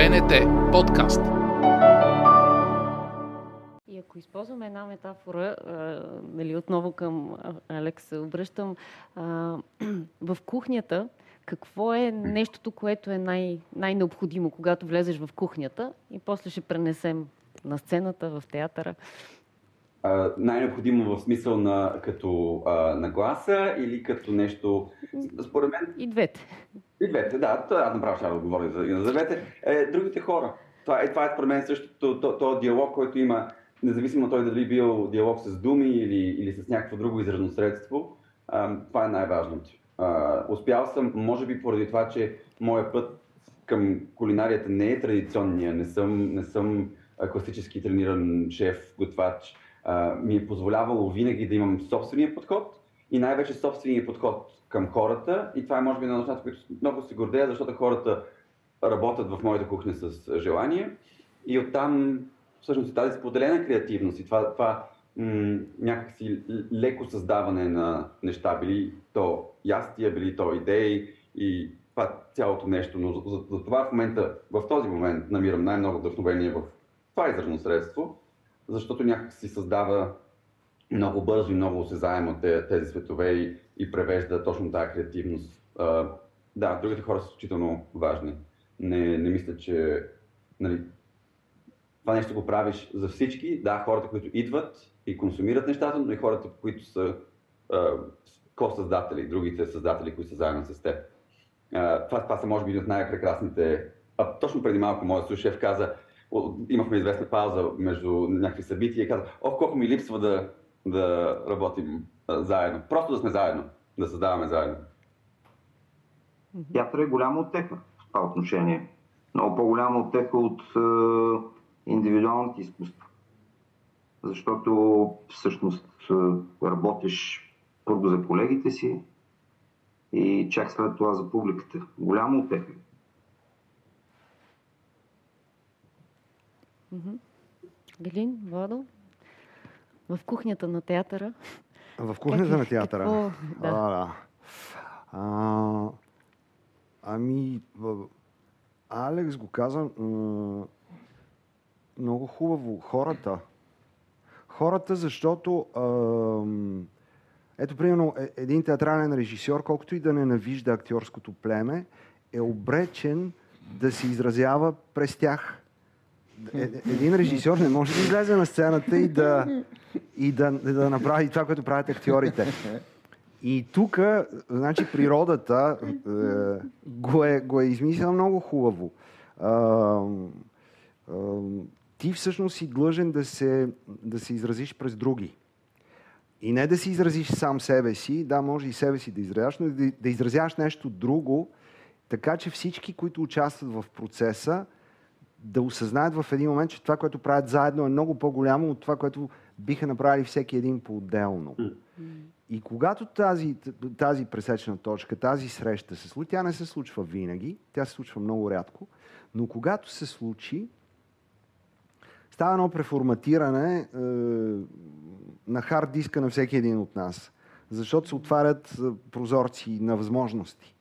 БНТ подкаст. И ако използваме една метафора, а, нали, отново към Алекс се обръщам, а, в кухнята какво е нещото, което е най- най-необходимо, когато влезеш в кухнята и после ще пренесем на сцената, в театъра? Най-необходимо в смисъл на като а, нагласа или като нещо, според мен, И двете. и двете, да, това аз направо ще да говоря за, за двете. Е, другите хора. Това, е, това е според мен същото, то, то диалог, който има, независимо той дали бил диалог с думи или, или с някакво друго изразно средство, а, това е най-важното. А, успял съм, може би поради това, че моят път към кулинарията не е традиционния, не съм, не съм класически трениран шеф, готвач, ми е позволявало винаги да имам собствения подход и най-вече собствения подход към хората. И това е, може би, на нещата, които много се гордея, защото хората работят в моята кухня с желание. И оттам, всъщност, тази споделена креативност и това, това м- някакси леко създаване на неща, били то ястия, били то идеи и това цялото нещо. Но за, за, за това в момента, в този момент, намирам най-много вдъхновение в това изразно средство, защото някак си създава много бързо и много осезаемо те- тези светове и, и превежда точно тази креативност. А, да, другите хора са изключително важни. Не, не мисля, че нали, това нещо го правиш за всички. Да, хората, които идват и консумират нещата, но и хората, които са а, ко-създатели, другите създатели, които са заедно с теб. А, това, това са, може би, от най-прекрасните. А, точно преди малко моят сушеф каза, имахме известна пауза между някакви събития и каза, о, колко ми липсва да, да работим заедно. Просто да сме заедно, да създаваме заедно. Театър е голяма отеха в това отношение. Много по-голяма отеха от е, индивидуалните изкуства. Защото всъщност е, работиш първо за колегите си и чак след това за публиката. Голяма отеха. Галин, Владо, в кухнята на театъра. В кухнята на театъра. какво- да. А, да. А, ами, Алекс го каза м, много хубаво. Хората. Хората, защото ам, ето, примерно, е- един театрален режисьор, колкото и да ненавижда актьорското племе, е обречен да се изразява през тях. Е- един режисьор не може да излезе на сцената и да, и да, да направи това, което правят актьорите. И тук, значи, природата е, го, е, го е измислила много хубаво. А, а, ти всъщност си длъжен да се, да се изразиш през други. И не да си изразиш сам себе си, да, може и себе си да изразяваш, но да, да изразяваш нещо друго, така че всички, които участват в процеса, да осъзнаят в един момент, че това, което правят заедно е много по-голямо от това, което биха направили всеки един по-отделно. И когато тази, тази пресечна точка, тази среща се случи, тя не се случва винаги, тя се случва много рядко, но когато се случи, става едно преформатиране е, на хард диска на всеки един от нас. Защото се отварят е, прозорци на възможности.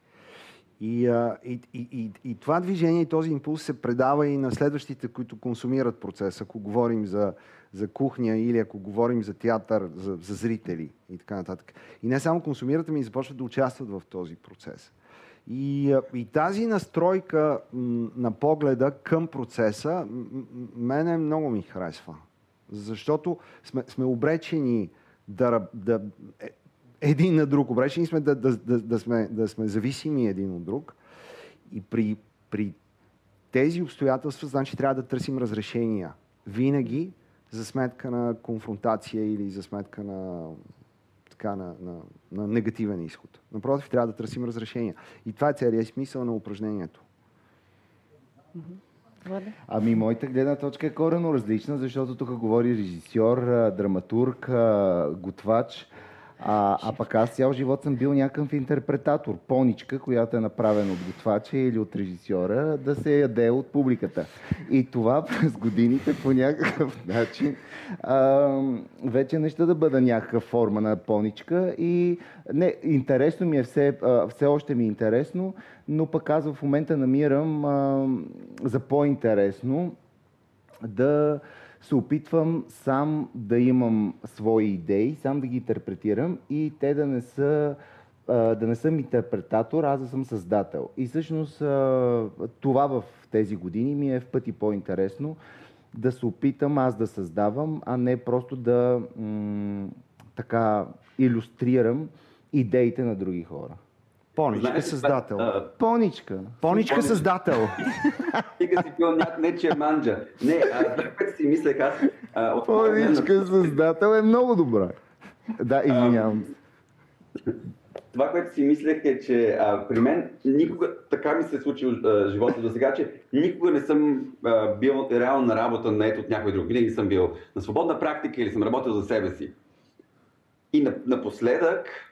И, и, и, и, това движение и този импулс се предава и на следващите, които консумират процеса, ако говорим за, за кухня или ако говорим за театър, за, за зрители и така нататък. И не само консумират, ами и започват да участват в този процес. И, и тази настройка на погледа към процеса, мене много ми харесва. Защото сме, сме обречени да, да, е, един на друг. Обречени сме да, да, да, да, сме, да сме зависими един от друг. И при, при тези обстоятелства, значи трябва да търсим разрешения. Винаги за сметка на конфронтация или за сметка на, така, на, на, на негативен изход. Напротив, трябва да търсим разрешения. И това е целият смисъл на упражнението. Ами, моята гледна точка е корено различна, защото тук говори режисьор, драматург, готвач. А, а пък аз цял живот съм бил някакъв интерпретатор, поничка, която е направена от готвача или от режисьора, да се яде от публиката. И това през годините по някакъв начин а, вече неща да бъда някаква форма на поничка. И не, интересно ми е все, а, все още ми е интересно, но пък аз в момента намирам а, за по-интересно да се опитвам сам да имам свои идеи, сам да ги интерпретирам и те да не са да не съм интерпретатор, аз да съм създател. И всъщност това в тези години ми е в пъти по-интересно да се опитам аз да създавам, а не просто да м- така иллюстрирам идеите на други хора. Поничка Знаеш, създател. Поничка. Поничка създател. Стига си пил не че е манджа. Не, а, това, което си мислех аз... А, Поничка създател е много добра. Да, извинявам. Това, което си мислех е, че а, при мен никога, така ми се е случил а, живота до сега, че никога не съм а, бил реално на работа на ето от някой друг. Винаги съм бил на свободна практика или съм работил за себе си. И на, напоследък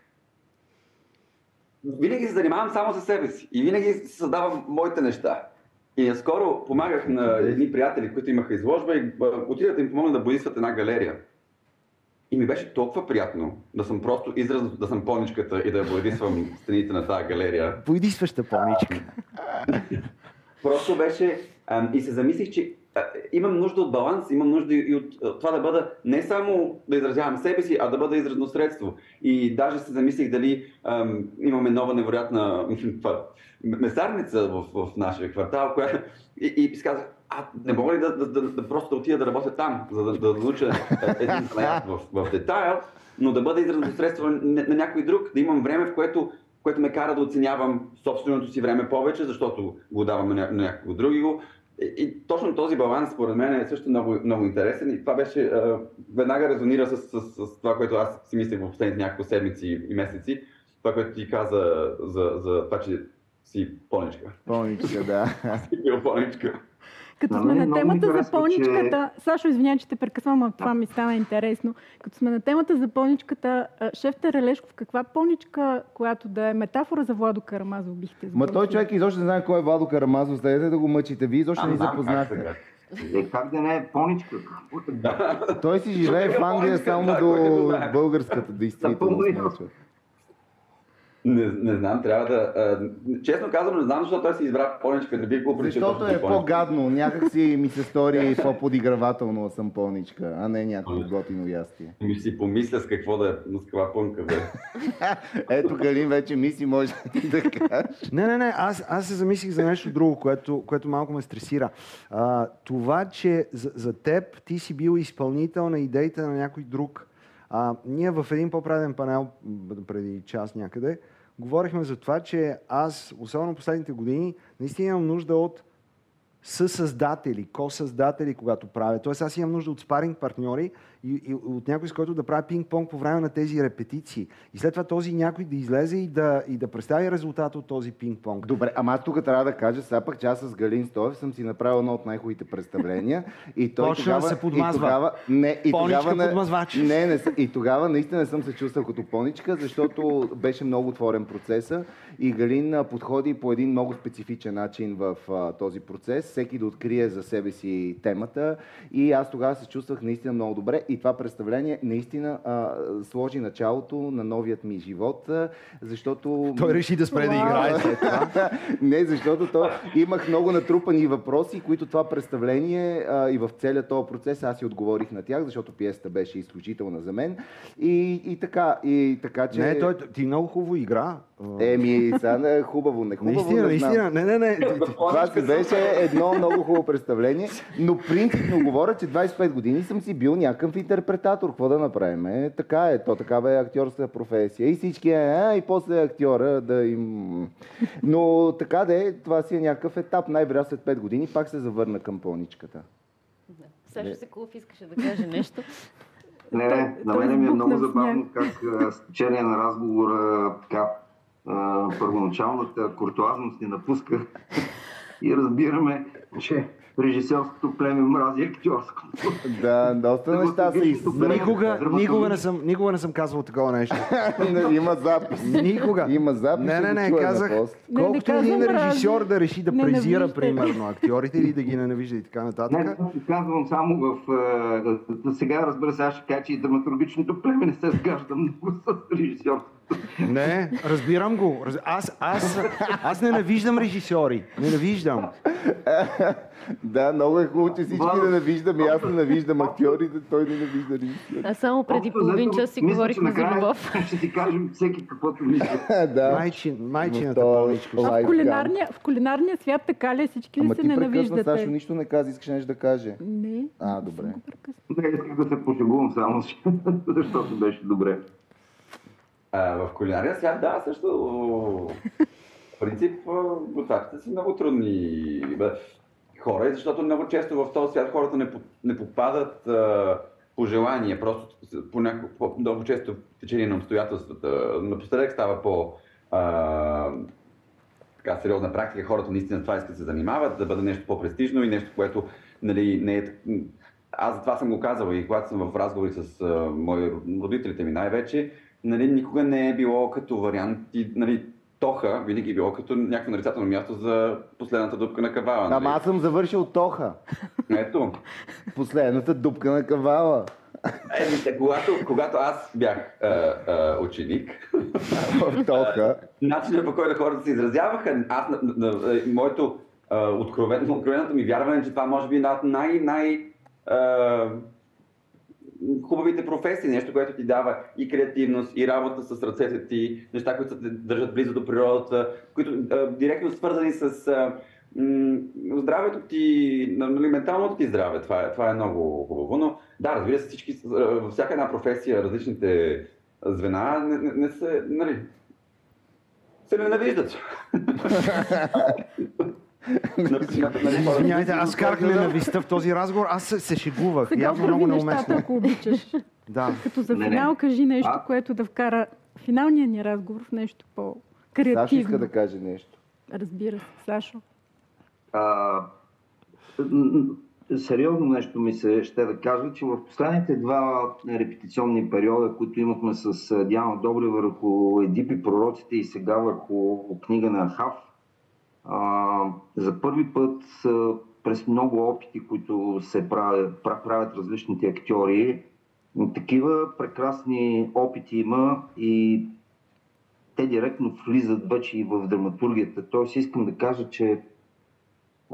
винаги се занимавам само за себе си и винаги си създавам моите неща. И наскоро помагах на едни приятели, които имаха изложба и а, отидах да им помогна да боисват една галерия. И ми беше толкова приятно да съм просто израз, да съм поничката и да боядисвам стените на тази галерия. Поедисваща поничка. Просто беше ам, и се замислих, че а, имам нужда от баланс, имам нужда и от това да бъда не само да изразявам себе си, а да бъда изразно средство. И даже се замислих дали ам, имаме нова невероятна месарница в, в нашия квартал, която и, и казах, а не мога ли да, да, да, да просто да отида да работя там, за да, да науча един занаят в, в детайл, но да бъда изразно средство на, на някой друг, да имам време, в което което ме кара да оценявам собственото си време повече, защото го давам на, ня- на някого други го. И, и точно този баланс, според мен, е също много, много интересен. И това беше, а, веднага резонира с, с, с, това, което аз си мислех в последните няколко седмици и месеци. Това, което ти каза за, за това, че си поничка. Поничка, да. Си бил поничка. Като На сме на темата за поничката, Сашо, извинявай, че те прекъсвам, а това ми стана интересно. Като сме на темата за поничката, шеф Терелешков, каква поничка, която да е метафора за Владо Карамазов бихте Ма той човек изобщо не знае кой е Владо Карамазов, следете да го мъчите. Вие изобщо не ни запознахте. Е, как да не е поничка? Да Той си живее в Англия само до българската действителност. Не, не знам, трябва да... А, честно казвам, не знам, защо той си избра поничка. Не бих го Защото е поничка. по-гадно. Някак си ми се стори по-подигравателно да съм пълничка, а не някакво готино ястие. Ми си помисля с какво да е, с каква пънка бе. Ето Галин вече мисли, може да каже. Не, не, не, аз, аз се замислих за нещо друго, което, което малко ме стресира. А, това, че за, за теб ти си бил изпълнител на идеите на някой друг. А, ние в един по-правен панел преди час някъде говорихме за това, че аз, особено последните години, наистина имам нужда от съсъздатели, ко-създатели, когато правя. Тоест аз имам нужда от спаринг партньори и, и от някой, с който да правя пинг-понг по време на тези репетиции. И след това този някой да излезе и да, и да представи резултата от този пинг-понг. Добре, ама аз тук трябва да кажа, сега пък че аз с Галин Стоев съм си направил едно от най-хубавите представления. И той Почна да тогава, се подмазва. И тогава, не, и Поничка тогава, подмазвач. Не, не, и тогава наистина не съм се чувствал като поничка, защото беше много отворен процеса и Галин подходи по един много специфичен начин в а, този процес, всеки да открие за себе си темата и аз тогава се чувствах наистина много добре и това представление наистина а, сложи началото на новият ми живот, а, защото... Той реши да спре да играе след това. Не, защото то имах много натрупани въпроси, които това представление а, и в целият този процес аз си отговорих на тях, защото пиесата беше изключителна за мен. И, и така, и така, че... Не, той, ти много хубаво игра. Еми, сега не е хубаво, не хубаво, наистина, не наистина. Не, не, не. Това си беше едно много хубаво представление, но принципно говоря, че 25 години съм си бил някакъв интерпретатор. Какво да направим? Е, така е, то такава е актьорска професия. И всички, е, а, и после актьора да им... Но така да е, това си е някакъв етап. Най-вероятно след 5 години пак се завърна към пълничката. Сашо Секулов искаше да каже нещо. Не, не, на мен ми е много забавно как с течение на разговора така първоначалната куртуазност ни напуска и разбираме че режисьорското племе мрази актьорското. Да, доста неща са из... Никога, никога, не съм, никога не съм казвал такова нещо. Има запис. Никога. Има запис. Не, не, не, казах. Не, не колкото един режисьор да реши да Не презира, примерно, актьорите или да ги ненавижда и така Не, нататък. си казвам само в... сега разбира се, аз ще кажа, че и драматургичното племе не се сгажда много с режисьорството. Не, разбирам го. Раз- Аз, аз, аз ненавиждам режисьори. Ненавиждам. Да, много е хубаво, че всички Вау. ненавиждам и аз ненавиждам актьорите, той ненавижда режисьори. А само преди половин час си говорихме за любов. Ще си кажем всеки каквото мисли. да. Майчин, майчината пълничко. А в кулинарния, в кулинарния свят така ли е? всички ли Ама се ти прекъсна, Сашо, ненавиждате? нищо не каза, искаш нещо да каже. Не. А, добре. Не, исках да се пошегувам само, защото беше добре. В кулинарния свят, да, също. В принцип, готвачите са много трудни хора, защото много често в този свят хората не, не попадат а, по желание, просто с- по много често в течение на обстоятелствата. Напоследък става по а, така сериозна практика, хората наистина това искат да се занимават, да бъде нещо по-престижно и нещо, което нали, не е... Аз това съм го казал и когато съм в разговори с а, мои родителите ми най-вече, нали, никога не е било като вариант и, нали, Тоха винаги е било като някакво нарицателно място за последната дупка на кавала. Нали? Ама аз съм завършил Тоха. Ето. Последната дупка на кавала. Те, когато, когато аз бях а, а, ученик, Тоха. начинът по който хората се изразяваха, аз, на, на, на, моето а, откровено, откровеното ми вярване, е, че това може би е една от най, най а, хубавите професии, нещо, което ти дава и креативност, и работа с ръцете ти, неща, които те държат близо до природата, които а, директно свързани с а, м, здравето ти, нали, менталното ти здраве. Това е, това е много хубаво. Но да, разбира се, всички, във всяка една професия, различните звена не, не, не се, нали, се ненавиждат. Извинявайте, аз карах ненавистта в този разговор. Аз се, шегувах. Сега Явно много нещата, неуместно. ако обичаш. Да. Като за финал кажи нещо, което да вкара финалния ни разговор в нещо Сашо по-креативно. иска да каже нещо. Разбира се, Сашо. А, сериозно нещо ми се ще да кажа, че в последните два репетиционни периода, които имахме с Диана Добре върху Едипи пророците и сега върху книга на Хав, а, за първи път през много опити, които се правят, пра- правят различните актьори, такива прекрасни опити има и те директно влизат вече и в драматургията. Тоест искам да кажа, че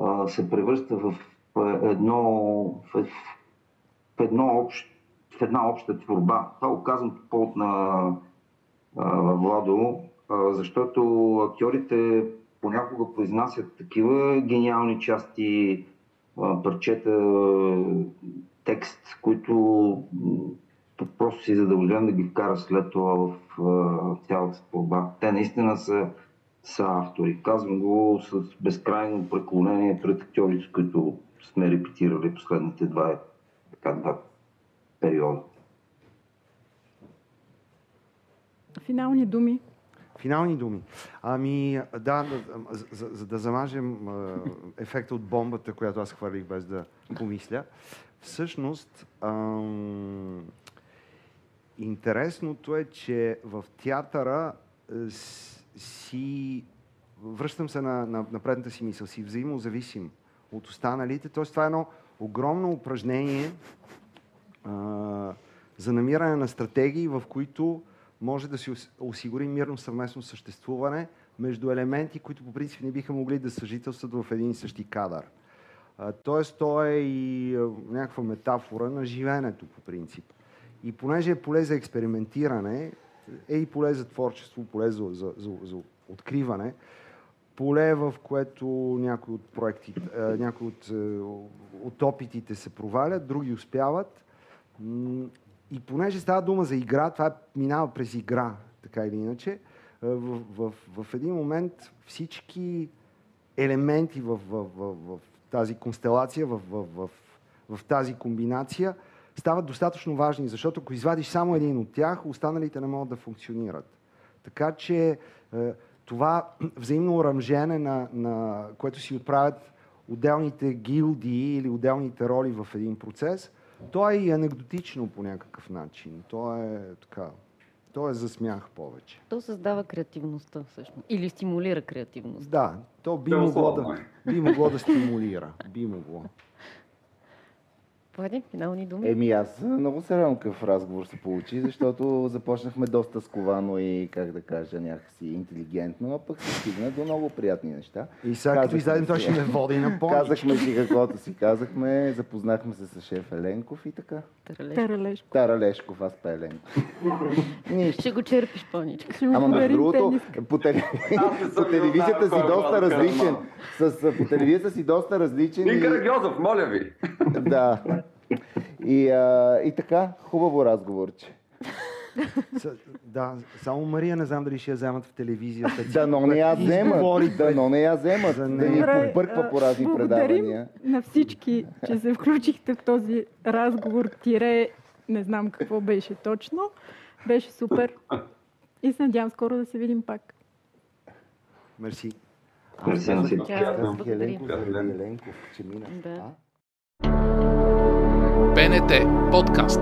а, се превръща в едно, в, в, едно общ, в една обща творба. Това го казвам по повод на а, Владо, а, защото актьорите понякога произнасят такива гениални части, парчета, текст, които просто си задължен да ги вкара след това в цялата творба. Те наистина са са автори. Казвам го с безкрайно преклонение пред актьорите, с които сме репетирали последните два, така, два периода. Финални думи. Финални думи. Ами, да, за, за, за да замажем а, ефекта от бомбата, която аз хвърлих без да помисля, всъщност ам, интересното е, че в театъра с- си, връщам се на, на, на предната си мисъл, си взаимозависим от останалите. Тоест, това е едно огромно упражнение а, за намиране на стратегии, в които може да си ос- осигури мирно съвместно съществуване между елементи, които по принцип не биха могли да съжителстват в един и същи кадър. Тоест, то е и някаква метафора на живеенето по принцип. И понеже е поле за експериментиране, е и поле за творчество, поле за, за, за, за откриване, поле, в което някои от проектите, а, някои от, от опитите се провалят, други успяват. И понеже става дума за игра, това е- минава през игра, така или иначе, а, в, в, в един момент всички елементи в, в, в, в тази констелация, в, в, в, в тази комбинация, стават достатъчно важни, защото ако извадиш само един от тях, останалите не могат да функционират. Така че е, това взаимно орамжене, на, на, което си отправят отделните гилдии или отделните роли в един процес, то е и анекдотично по някакъв начин. То е така. То е за смях повече. То създава креативността всъщност. Или стимулира креативност. Да, то би могло, да, е. би могло да стимулира. Би могло. Влади, финални думи? Еми аз много се радвам какъв разговор се получи, защото започнахме доста сковано и, как да кажа, някакси интелигентно, а пък се стигна до много приятни неща. И сега като излезем, той ще ме води на поничка. Казахме си каквото си казахме, запознахме се с шеф Еленков и така. Таралеж. Таралешко. Тара Лешков, аз па Еленков. Ще го черпиш му Ама между другото, по, телевизията си доста различен. по телевизията си доста различен. Ин и- Карагьозов, моля ви. Да. И, а, и така, хубаво разговорче. С- Да, само Мария не знам дали ще я вземат в телевизията. Да, но не я взема. Изговори Да, но не я взема. За Да ни побърква по разни предавания. на всички, че се включихте в този разговор. Тире, не знам какво беше точно. Беше супер. И се надявам скоро да се видим пак. Мерси. Мерси на всички. Еленков, Еленков, че мина. Да. БНТ подкаст.